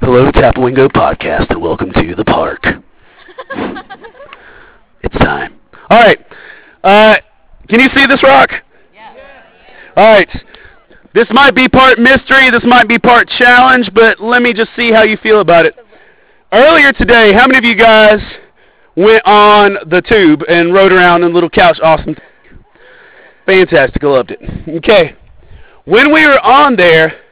Hello, Tapwingo Podcast, and welcome to the park. it's time. All right. Uh, can you see this rock? Yeah. All right. This might be part mystery. This might be part challenge, but let me just see how you feel about it. Earlier today, how many of you guys went on the tube and rode around in a little couch? Awesome. Fantastic. I loved it. Okay. When we were on there,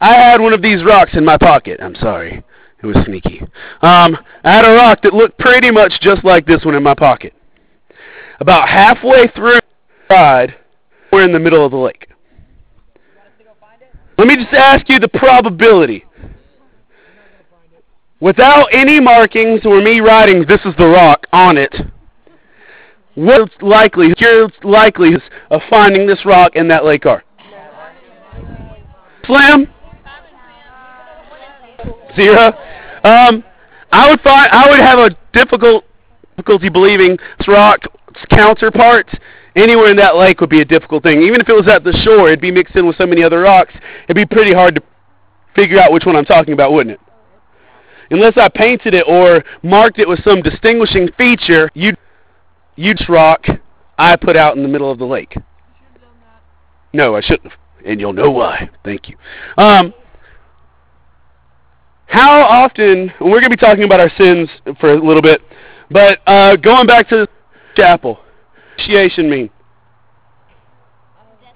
I had one of these rocks in my pocket. I'm sorry. It was sneaky. Um, I had a rock that looked pretty much just like this one in my pocket. About halfway through the ride, we're in the middle of the lake. Let me just ask you the probability. Without any markings or me writing "This is the rock" on it, what's likely your likelihood of finding this rock in that lake are? Slim. Zero. Um, I would find I would have a difficult difficulty believing this rock's counterpart anywhere in that lake would be a difficult thing. Even if it was at the shore, it'd be mixed in with so many other rocks. It'd be pretty hard to figure out which one I'm talking about, wouldn't it? Unless I painted it or marked it with some distinguishing feature, you'd you'd rock I put out in the middle of the lake. No, I shouldn't have, and you'll know why. Thank you. Um, how often, we're going to be talking about our sins for a little bit, but uh, going back to the chapel, propitiation mean?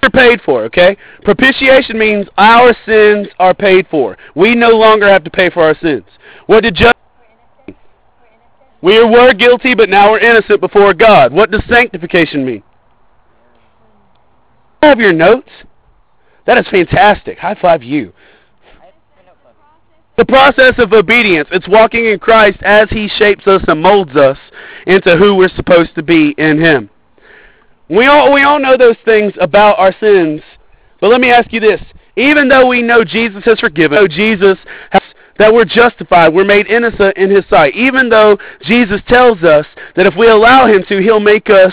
They're paid for, okay? Propitiation means our sins are paid for. We no longer have to pay for our sins. What did judge we were guilty, but now we're innocent before God. What does sanctification mean? Have your notes? That is fantastic. High five you. The process of obedience. It's walking in Christ as He shapes us and molds us into who we're supposed to be in Him. We all we all know those things about our sins. But let me ask you this. Even though we know Jesus has forgiven, know Jesus has that we're justified, we're made innocent in his sight. Even though Jesus tells us that if we allow him to, he'll make us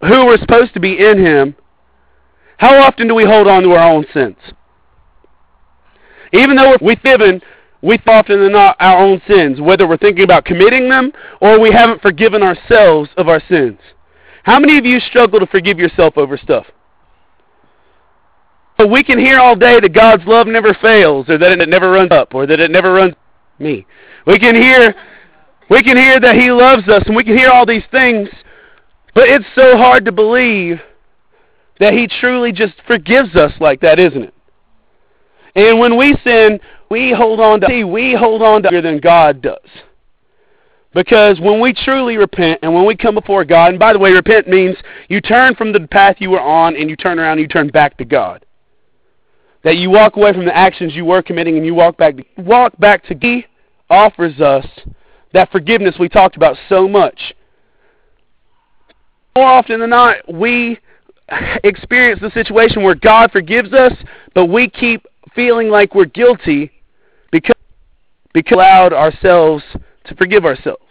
who we're supposed to be in him, how often do we hold on to our own sins? Even though we're forgiven, we often than not our own sins, whether we're thinking about committing them or we haven't forgiven ourselves of our sins. How many of you struggle to forgive yourself over stuff? But we can hear all day that God's love never fails, or that it never runs up, or that it never runs me. We can hear we can hear that He loves us, and we can hear all these things, but it's so hard to believe that He truly just forgives us like that, isn't it? And when we sin, we hold on to we hold on to bigger than God does. Because when we truly repent and when we come before God, and by the way, repent means you turn from the path you were on and you turn around and you turn back to God. That you walk away from the actions you were committing and you walk back to, walk back to He offers us that forgiveness we talked about so much. More often than not, we experience the situation where God forgives us, but we keep feeling like we're guilty because we allowed ourselves to forgive ourselves.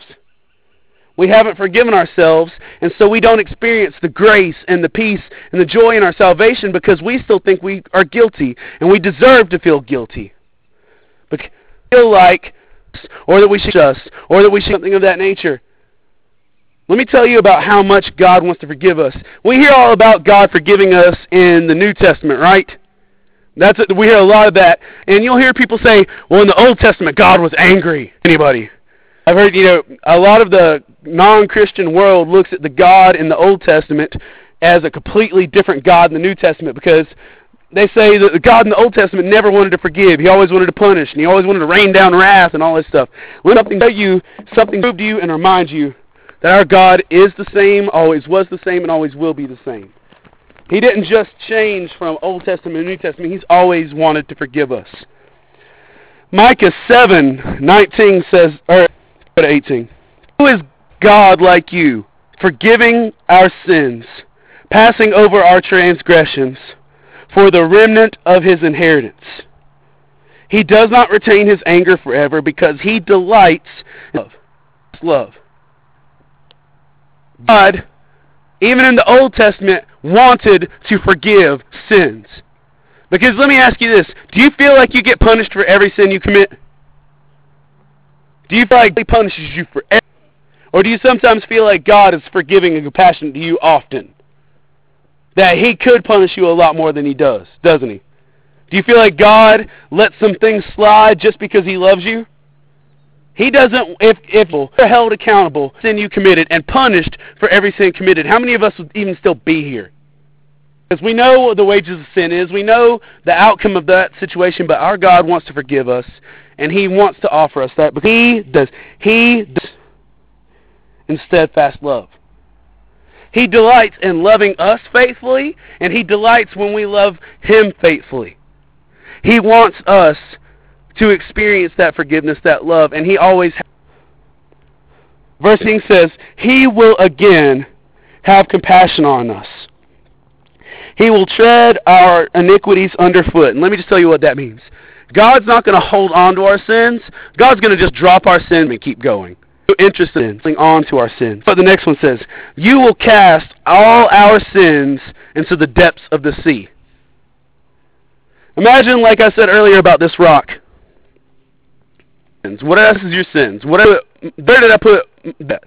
We haven't forgiven ourselves, and so we don't experience the grace and the peace and the joy in our salvation because we still think we are guilty and we deserve to feel guilty. But feel like, or that we should just, or that we should something of that nature. Let me tell you about how much God wants to forgive us. We hear all about God forgiving us in the New Testament, right? That's we hear a lot of that, and you'll hear people say, "Well, in the Old Testament, God was angry." Anybody? I've heard, you know, a lot of the non-Christian world looks at the God in the Old Testament as a completely different God in the New Testament because they say that the God in the Old Testament never wanted to forgive. He always wanted to punish, and he always wanted to rain down wrath and all this stuff. Let something tell you, something prove to you, and remind you that our God is the same, always was the same, and always will be the same. He didn't just change from Old Testament to New Testament. He's always wanted to forgive us. Micah 7:19 says, or 18. Who is God like you, forgiving our sins, passing over our transgressions, for the remnant of his inheritance? He does not retain his anger forever because he delights in love. love. God, even in the Old Testament, wanted to forgive sins. Because let me ask you this do you feel like you get punished for every sin you commit? Do you feel like He punishes you for everything? Or do you sometimes feel like God is forgiving and compassionate to you often? That He could punish you a lot more than He does, doesn't He? Do you feel like God lets some things slide just because He loves you? He doesn't, if, if you're held accountable sin you committed and punished for every sin committed, how many of us would even still be here? Because we know what the wages of sin is. We know the outcome of that situation, but our God wants to forgive us, and He wants to offer us that. But He does. He does in steadfast love. He delights in loving us faithfully, and He delights when we love Him faithfully. He wants us to experience that forgiveness, that love, and He always has. Verse 9 says, He will again have compassion on us. He will tread our iniquities underfoot. And let me just tell you what that means. God's not going to hold on to our sins. God's going to just drop our sin and keep going. Interested in holding on to our sins. But the next one says, You will cast all our sins into the depths of the sea. Imagine, like I said earlier about this rock. What else is your sins? What where did I put that?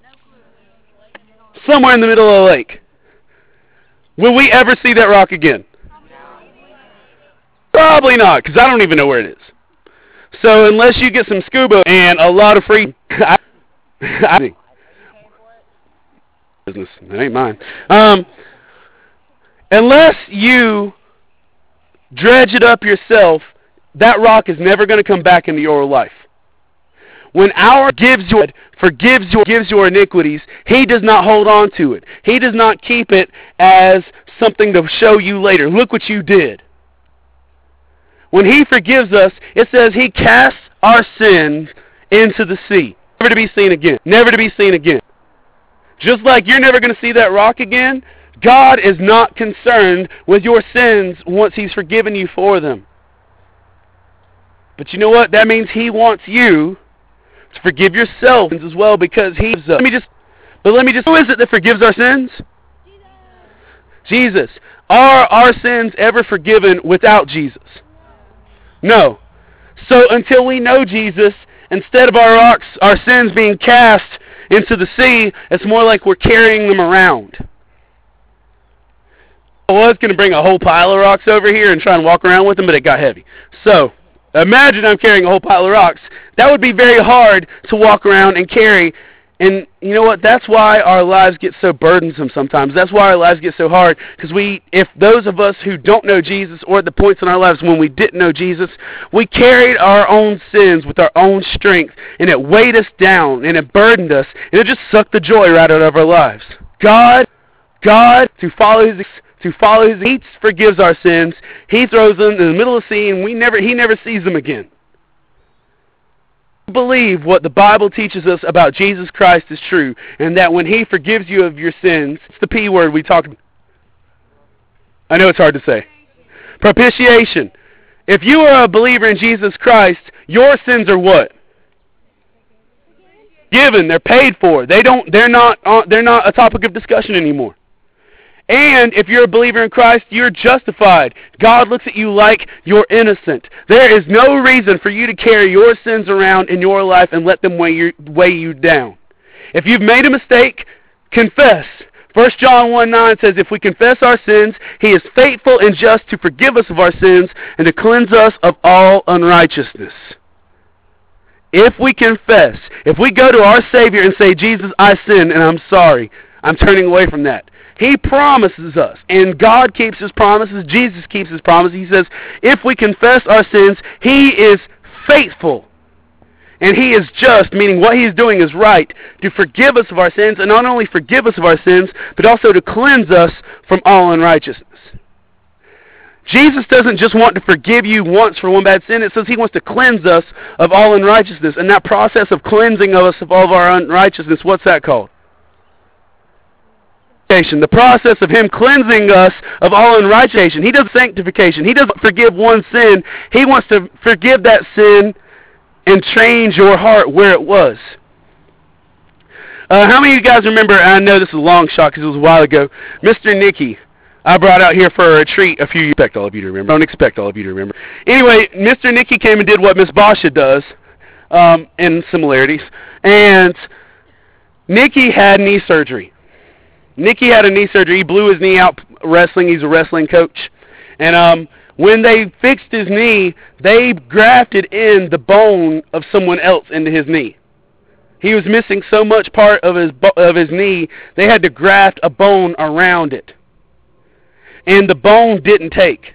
Somewhere in the middle of the lake. Will we ever see that rock again? Probably not, because I don't even know where it is. So unless you get some scuba and a lot of free, I, I, business that ain't mine. Um, unless you dredge it up yourself, that rock is never going to come back into your life. When our gives you forgives you gives your iniquities, he does not hold on to it. He does not keep it as something to show you later. Look what you did. When he forgives us, it says he casts our sins into the sea, never to be seen again. Never to be seen again. Just like you're never going to see that rock again, God is not concerned with your sins once he's forgiven you for them. But you know what? That means he wants you to forgive yourself as well because he uh, let me just but let me just who is it that forgives our sins? Jesus. Are our sins ever forgiven without jesus? No. So until we know jesus instead of our rocks our sins being cast into the sea it's more like we're carrying them around. I was going to bring a whole pile of rocks over here and try and walk around with them but it got heavy. So Imagine I'm carrying a whole pile of rocks. That would be very hard to walk around and carry. And you know what? That's why our lives get so burdensome sometimes. That's why our lives get so hard. Because we, if those of us who don't know Jesus, or at the points in our lives when we didn't know Jesus, we carried our own sins with our own strength, and it weighed us down, and it burdened us, and it just sucked the joy right out of our lives. God, God, to follow His to follow his he forgives our sins. He throws them in the middle of the sea and we never he never sees them again. Believe what the Bible teaches us about Jesus Christ is true, and that when he forgives you of your sins, it's the P word we talked about. I know it's hard to say. Propitiation. If you are a believer in Jesus Christ, your sins are what? Given. They're paid for. They don't. They're not. Uh, they're not a topic of discussion anymore. And if you're a believer in Christ, you're justified. God looks at you like you're innocent. There is no reason for you to carry your sins around in your life and let them weigh you, weigh you down. If you've made a mistake, confess. 1 John 1 9 says, If we confess our sins, he is faithful and just to forgive us of our sins and to cleanse us of all unrighteousness. If we confess, if we go to our Savior and say, Jesus, I sin and I'm sorry, I'm turning away from that. He promises us, and God keeps His promises. Jesus keeps His promises. He says, if we confess our sins, He is faithful. And He is just, meaning what he is doing is right, to forgive us of our sins, and not only forgive us of our sins, but also to cleanse us from all unrighteousness. Jesus doesn't just want to forgive you once for one bad sin. It says he wants to cleanse us of all unrighteousness. And that process of cleansing of us of all of our unrighteousness, what's that called? The process of him cleansing us of all unrighteousness. He does sanctification. He doesn't forgive one sin. He wants to forgive that sin and change your heart where it was. Uh, how many of you guys remember, I know this is a long shot because it was a while ago, Mr. Nicky. I brought out here for a retreat a few years. Expect all of you to remember. Don't expect all of you to remember. Anyway, Mr. Nicky came and did what Miss Basha does. um, in similarities. And Nikki had knee surgery. Nikki had a knee surgery. He blew his knee out wrestling. He's a wrestling coach. And um, when they fixed his knee, they grafted in the bone of someone else into his knee. He was missing so much part of his of his knee, they had to graft a bone around it. And the bone didn't take.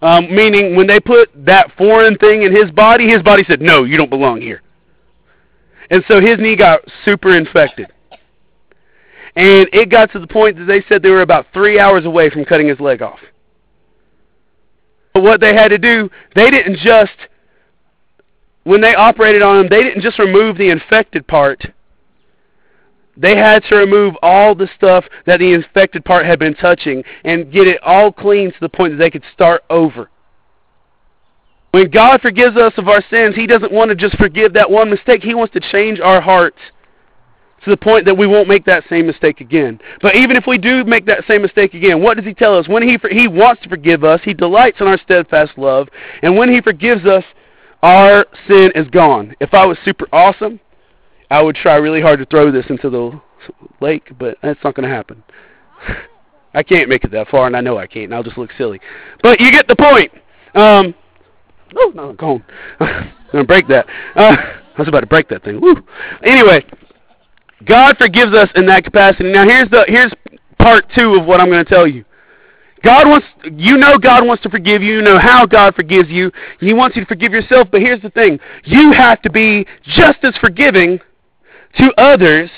Um, meaning, when they put that foreign thing in his body, his body said, "No, you don't belong here." And so his knee got super infected. And it got to the point that they said they were about three hours away from cutting his leg off. But what they had to do, they didn't just, when they operated on him, they didn't just remove the infected part. They had to remove all the stuff that the infected part had been touching and get it all clean to the point that they could start over. When God forgives us of our sins, He doesn't want to just forgive that one mistake. He wants to change our hearts to the point that we won't make that same mistake again. But even if we do make that same mistake again, what does he tell us? When he he wants to forgive us, he delights in our steadfast love, and when he forgives us, our sin is gone. If I was super awesome, I would try really hard to throw this into the lake, but that's not going to happen. I can't make it that far, and I know I can't, and I'll just look silly. But you get the point. Um, oh, no, I'm. I'm going to break that. Uh, I was about to break that thing. Woo. Anyway, God forgives us in that capacity. Now here's the here's part 2 of what I'm going to tell you. God wants you know God wants to forgive you, you know how God forgives you. He wants you to forgive yourself, but here's the thing. You have to be just as forgiving to others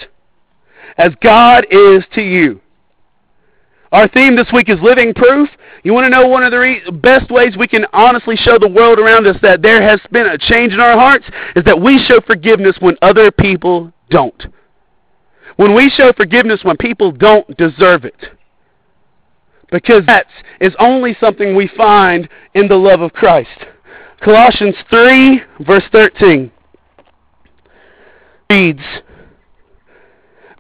as God is to you. Our theme this week is living proof. You want to know one of the re- best ways we can honestly show the world around us that there has been a change in our hearts is that we show forgiveness when other people don't. When we show forgiveness when people don't deserve it. Because that is only something we find in the love of Christ. Colossians 3, verse 13 reads,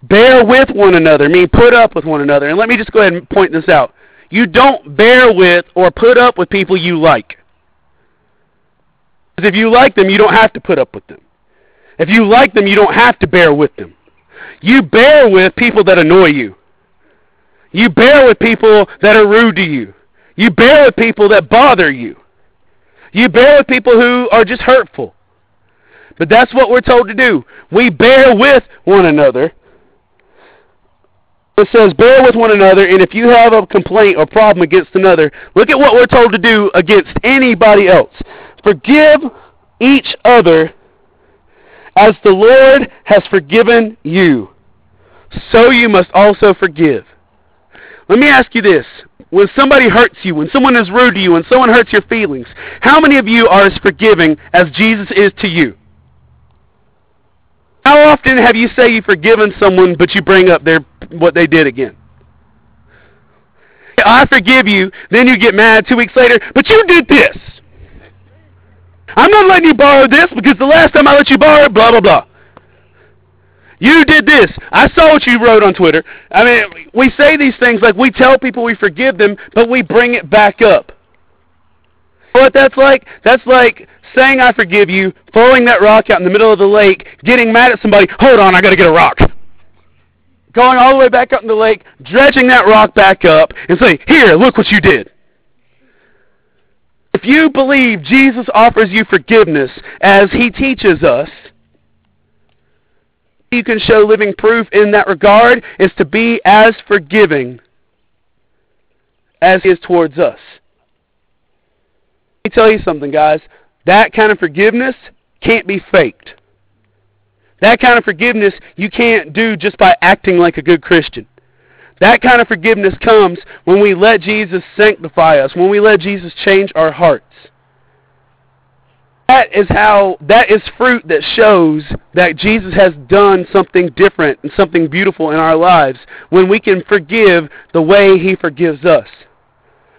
Bear with one another, mean put up with one another. And let me just go ahead and point this out. You don't bear with or put up with people you like. Because if you like them, you don't have to put up with them. If you like them, you don't have to bear with them. You bear with people that annoy you. You bear with people that are rude to you. You bear with people that bother you. You bear with people who are just hurtful. But that's what we're told to do. We bear with one another. It says, bear with one another, and if you have a complaint or problem against another, look at what we're told to do against anybody else. Forgive each other as the Lord has forgiven you. So you must also forgive. Let me ask you this. When somebody hurts you, when someone is rude to you, when someone hurts your feelings, how many of you are as forgiving as Jesus is to you? How often have you say you've forgiven someone, but you bring up their what they did again? I forgive you, then you get mad two weeks later, but you did this. I'm not letting you borrow this because the last time I let you borrow it, blah, blah, blah. You did this. I saw what you wrote on Twitter. I mean, we say these things like we tell people we forgive them, but we bring it back up. what that's like? That's like saying I forgive you, throwing that rock out in the middle of the lake, getting mad at somebody, hold on, I got to get a rock. Going all the way back up in the lake, dredging that rock back up, and saying, here, look what you did. If you believe Jesus offers you forgiveness as he teaches us, you can show living proof in that regard is to be as forgiving as he is towards us. Let me tell you something, guys. That kind of forgiveness can't be faked. That kind of forgiveness you can't do just by acting like a good Christian. That kind of forgiveness comes when we let Jesus sanctify us, when we let Jesus change our hearts. That is how that is fruit that shows that Jesus has done something different and something beautiful in our lives when we can forgive the way he forgives us.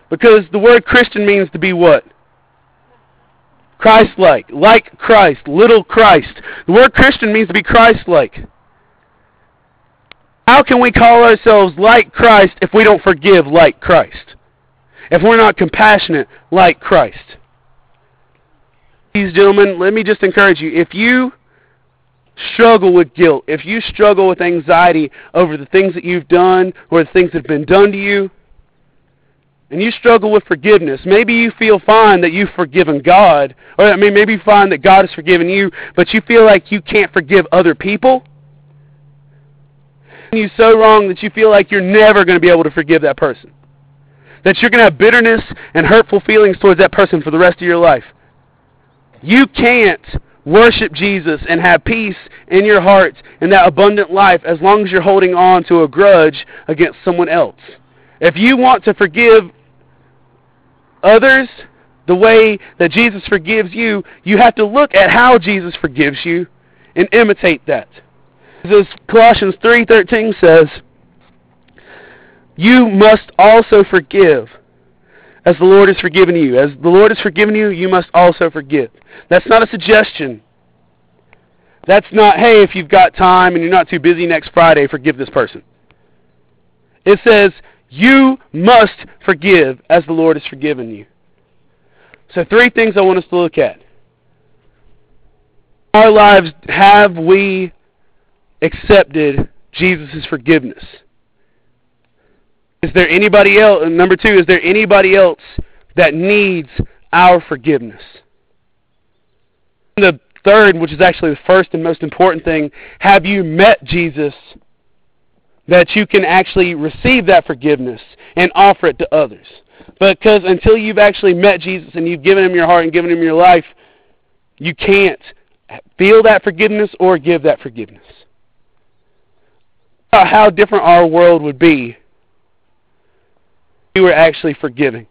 Because the word Christian means to be what? Christ-like, like Christ, little Christ. The word Christian means to be Christ-like. How can we call ourselves like Christ if we don't forgive like Christ? If we're not compassionate like Christ? These gentlemen, let me just encourage you. If you struggle with guilt, if you struggle with anxiety over the things that you've done or the things that have been done to you, and you struggle with forgiveness, maybe you feel fine that you've forgiven God, or I mean, maybe you find that God has forgiven you, but you feel like you can't forgive other people. You so wrong that you feel like you're never going to be able to forgive that person. That you're going to have bitterness and hurtful feelings towards that person for the rest of your life. You can't worship Jesus and have peace in your heart and that abundant life as long as you're holding on to a grudge against someone else. If you want to forgive others the way that Jesus forgives you, you have to look at how Jesus forgives you and imitate that. As Colossians 3:13 says, "You must also forgive as the Lord has forgiven you. As the Lord has forgiven you, you must also forgive." That's not a suggestion. That's not, "Hey, if you've got time and you're not too busy next Friday, forgive this person." It says, "You must forgive as the Lord has forgiven you." So three things I want us to look at. Our lives, have we accepted Jesus' forgiveness? Is there anybody else, number two, is there anybody else that needs our forgiveness? The third, which is actually the first and most important thing, have you met Jesus that you can actually receive that forgiveness and offer it to others? Because until you've actually met Jesus and you've given him your heart and given him your life, you can't feel that forgiveness or give that forgiveness. How different our world would be we were actually forgiving.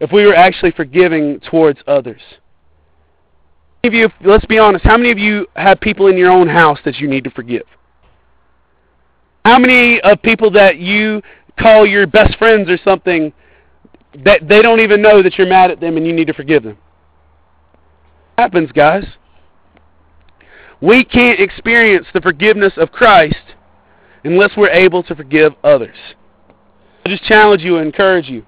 If we were actually forgiving towards others. Of you, let's be honest, how many of you have people in your own house that you need to forgive? How many of people that you call your best friends or something that they don't even know that you're mad at them and you need to forgive them? happens, guys. We can't experience the forgiveness of Christ unless we're able to forgive others. I just challenge you and encourage you.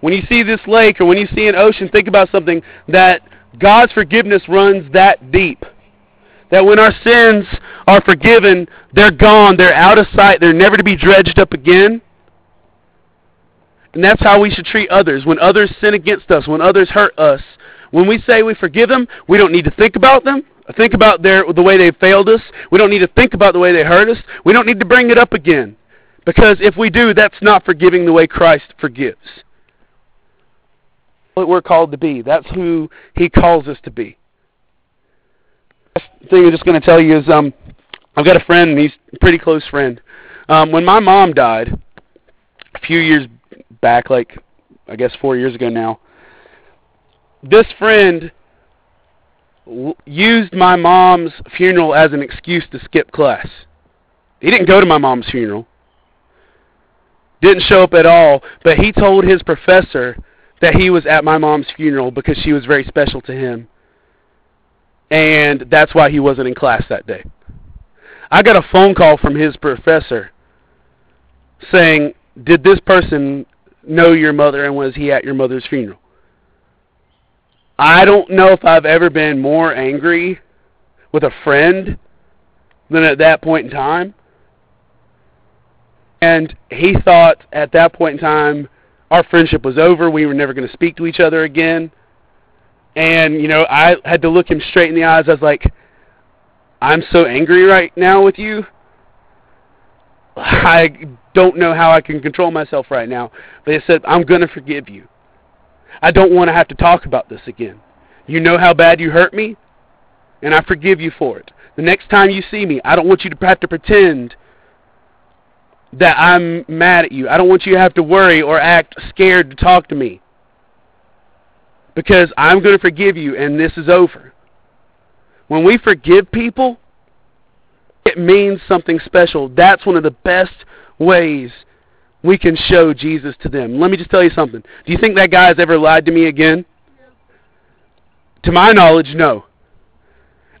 When you see this lake or when you see an ocean, think about something that God's forgiveness runs that deep. That when our sins are forgiven, they're gone, they're out of sight, they're never to be dredged up again. And that's how we should treat others. When others sin against us, when others hurt us, when we say we forgive them, we don't need to think about them, think about their the way they failed us. We don't need to think about the way they hurt us. We don't need to bring it up again. Because if we do, that's not forgiving the way Christ forgives. What we're called to be. That's who he calls us to be. The thing I'm just going to tell you is um I've got a friend, and he's a pretty close friend. Um, when my mom died a few years back, like I guess four years ago now, this friend w- used my mom's funeral as an excuse to skip class. He didn't go to my mom's funeral. Didn't show up at all, but he told his professor that he was at my mom's funeral because she was very special to him. And that's why he wasn't in class that day. I got a phone call from his professor saying, "Did this person know your mother and was he at your mother's funeral?" I don't know if I've ever been more angry with a friend than at that point in time. And he thought at that point in time our friendship was over. We were never going to speak to each other again. And, you know, I had to look him straight in the eyes. I was like, I'm so angry right now with you. I don't know how I can control myself right now. But he said, I'm going to forgive you. I don't want to have to talk about this again. You know how bad you hurt me, and I forgive you for it. The next time you see me, I don't want you to have to pretend that I'm mad at you. I don't want you to have to worry or act scared to talk to me. Because I'm going to forgive you, and this is over. When we forgive people, it means something special. That's one of the best ways we can show Jesus to them. Let me just tell you something. Do you think that guy has ever lied to me again? To my knowledge, no.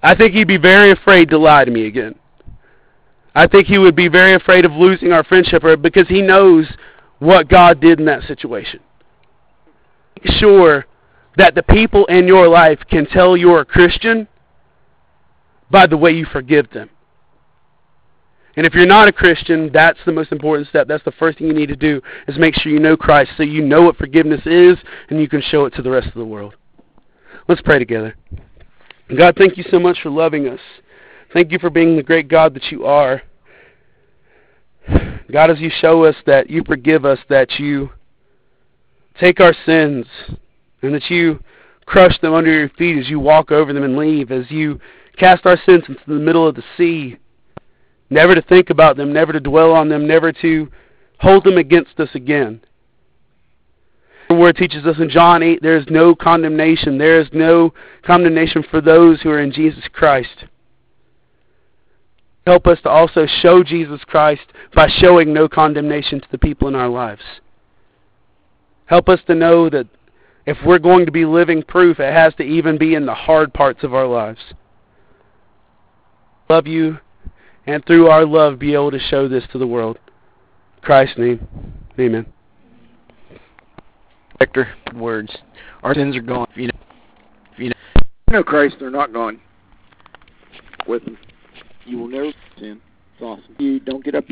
I think he'd be very afraid to lie to me again. I think he would be very afraid of losing our friendship or because he knows what God did in that situation. Make sure that the people in your life can tell you're a Christian by the way you forgive them. And if you're not a Christian, that's the most important step. That's the first thing you need to do is make sure you know Christ so you know what forgiveness is and you can show it to the rest of the world. Let's pray together. God, thank you so much for loving us. Thank you for being the great God that you are. God, as you show us that you forgive us, that you take our sins, and that you crush them under your feet as you walk over them and leave, as you cast our sins into the middle of the sea, never to think about them, never to dwell on them, never to hold them against us again. The word teaches us in John 8 there is no condemnation. There is no condemnation for those who are in Jesus Christ. Help us to also show Jesus Christ by showing no condemnation to the people in our lives. Help us to know that if we're going to be living proof, it has to even be in the hard parts of our lives. Love you, and through our love, be able to show this to the world. In Christ's name, amen. Hector, words. Our sins are gone. You know, you know, you know Christ, they're not gone with them. You will never sin. It's awesome. You don't get up yet.